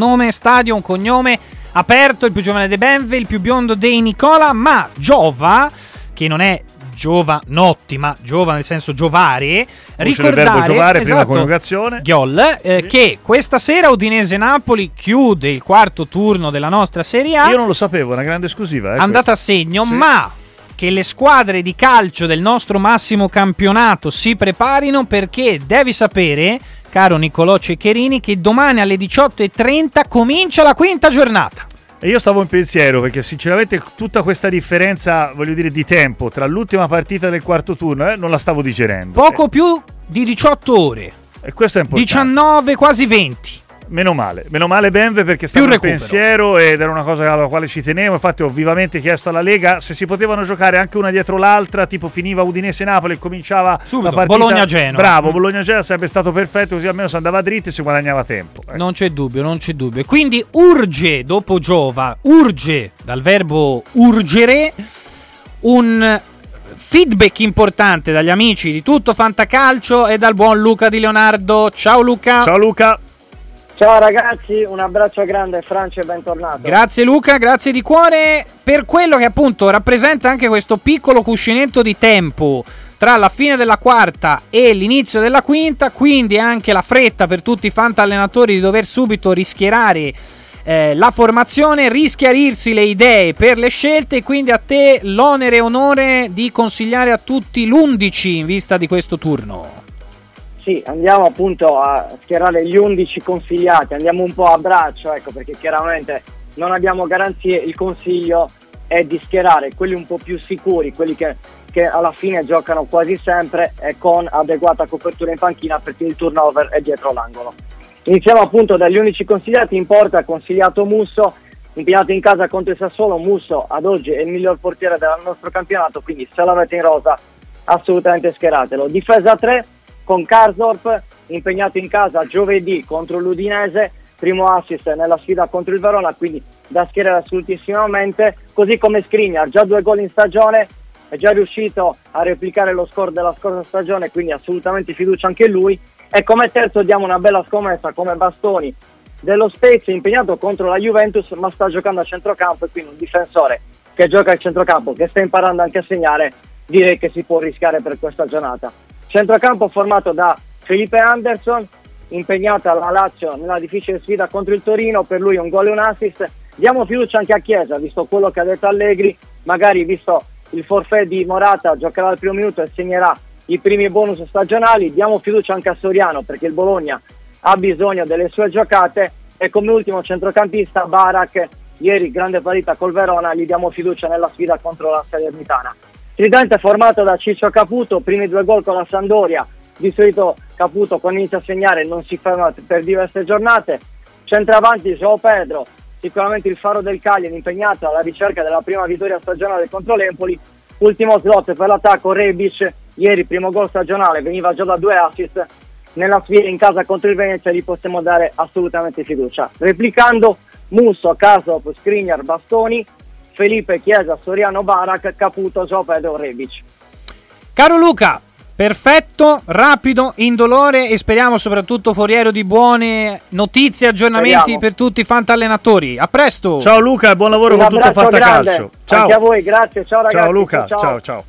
Nome, stadio, un cognome aperto, il più giovane dei Benve, il più biondo dei Nicola, ma Giova, che non è Giovanotti, ma Giova nel senso giovare, ricordare giovare, esatto, prima coniugazione. Ghiol, eh, sì. che questa sera Udinese-Napoli chiude il quarto turno della nostra Serie A. Io non lo sapevo, una grande esclusiva. Eh, andata questa. a segno, sì. ma che le squadre di calcio del nostro massimo campionato si preparino perché devi sapere caro Nicolò Ceccherini, che domani alle 18.30 comincia la quinta giornata. E io stavo in pensiero perché sinceramente tutta questa differenza, voglio dire, di tempo tra l'ultima partita del quarto turno eh, non la stavo digerendo. Poco eh. più di 18 ore. E questo è importante. 19, quasi 20. Meno male, meno male Benve perché stavo in pensiero ed era una cosa alla quale ci tenevo. Infatti, ho vivamente chiesto alla Lega se si potevano giocare anche una dietro l'altra, tipo finiva Udinese-Napoli e cominciava Subito, la partita. Bologna-Genoa. Bravo, mm. Bologna-Genoa sarebbe stato perfetto, così almeno si andava dritto e si guadagnava tempo. Ecco. Non c'è dubbio, non c'è dubbio. Quindi urge dopo Giova, urge dal verbo urgere un feedback importante dagli amici di tutto Fantacalcio e dal buon Luca Di Leonardo. Ciao Luca. Ciao Luca. Ciao ragazzi, un abbraccio grande, Francia e bentornato. Grazie Luca, grazie di cuore. Per quello che appunto rappresenta anche questo piccolo cuscinetto di tempo tra la fine della quarta e l'inizio della quinta, quindi anche la fretta per tutti i fantallenatori di dover subito rischierare eh, la formazione, rischiarirsi le idee per le scelte. E quindi a te l'onere e onore di consigliare a tutti l'11 in vista di questo turno sì, andiamo appunto a schierare gli 11 consigliati, andiamo un po' a braccio, ecco, perché chiaramente non abbiamo garanzie, il consiglio è di schierare quelli un po' più sicuri, quelli che, che alla fine giocano quasi sempre e con adeguata copertura in panchina perché il turnover è dietro l'angolo. Iniziamo appunto dagli 11 consigliati, in porta consigliato Musso, impegnato in casa contro il Sassuolo, Musso ad oggi è il miglior portiere del nostro campionato, quindi se l'avete in rosa assolutamente schieratelo. Difesa 3, con Karsdorp impegnato in casa giovedì contro l'Udinese, primo assist nella sfida contro il Verona, quindi da schierare assolutissimamente, così come Skriniar, già due gol in stagione, è già riuscito a replicare lo score della scorsa stagione, quindi assolutamente fiducia anche lui. E come terzo diamo una bella scommessa come Bastoni dello Spezia, impegnato contro la Juventus, ma sta giocando a centrocampo e quindi un difensore che gioca al centrocampo, che sta imparando anche a segnare, direi che si può rischiare per questa giornata. Centrocampo formato da Felipe Anderson, impegnato alla Lazio nella difficile sfida contro il Torino, per lui un gol e un assist. Diamo fiducia anche a Chiesa, visto quello che ha detto Allegri, magari visto il forfè di Morata, giocherà al primo minuto e segnerà i primi bonus stagionali. Diamo fiducia anche a Soriano perché il Bologna ha bisogno delle sue giocate e come ultimo centrocampista Barak, ieri grande partita col Verona, gli diamo fiducia nella sfida contro la Salernitana. Tridente formato da Ciccio Caputo, primi due gol con la Sandoria, di solito Caputo quando inizia a segnare non si ferma per diverse giornate. Centravanti Joao Pedro, sicuramente il faro del Cagliari impegnato alla ricerca della prima vittoria stagionale contro l'Empoli. Ultimo slot per l'attacco Rebic, ieri primo gol stagionale, veniva già da due assist. Nella sfida in casa contro il Venezia gli possiamo dare assolutamente fiducia. Replicando Musso, Caso, Skriniar, Bastoni, Felipe Chiesa, Soriano Barak, Caputo, Pedro Rebic. Caro Luca, perfetto, rapido, indolore e speriamo soprattutto foriero di buone notizie e aggiornamenti speriamo. per tutti i fantallenatori. A presto! Ciao Luca, buon lavoro Un con tutto Fantacalcio. Ciao. Anche a voi, grazie. Ciao ragazzi. Ciao Luca, ciao ciao. ciao.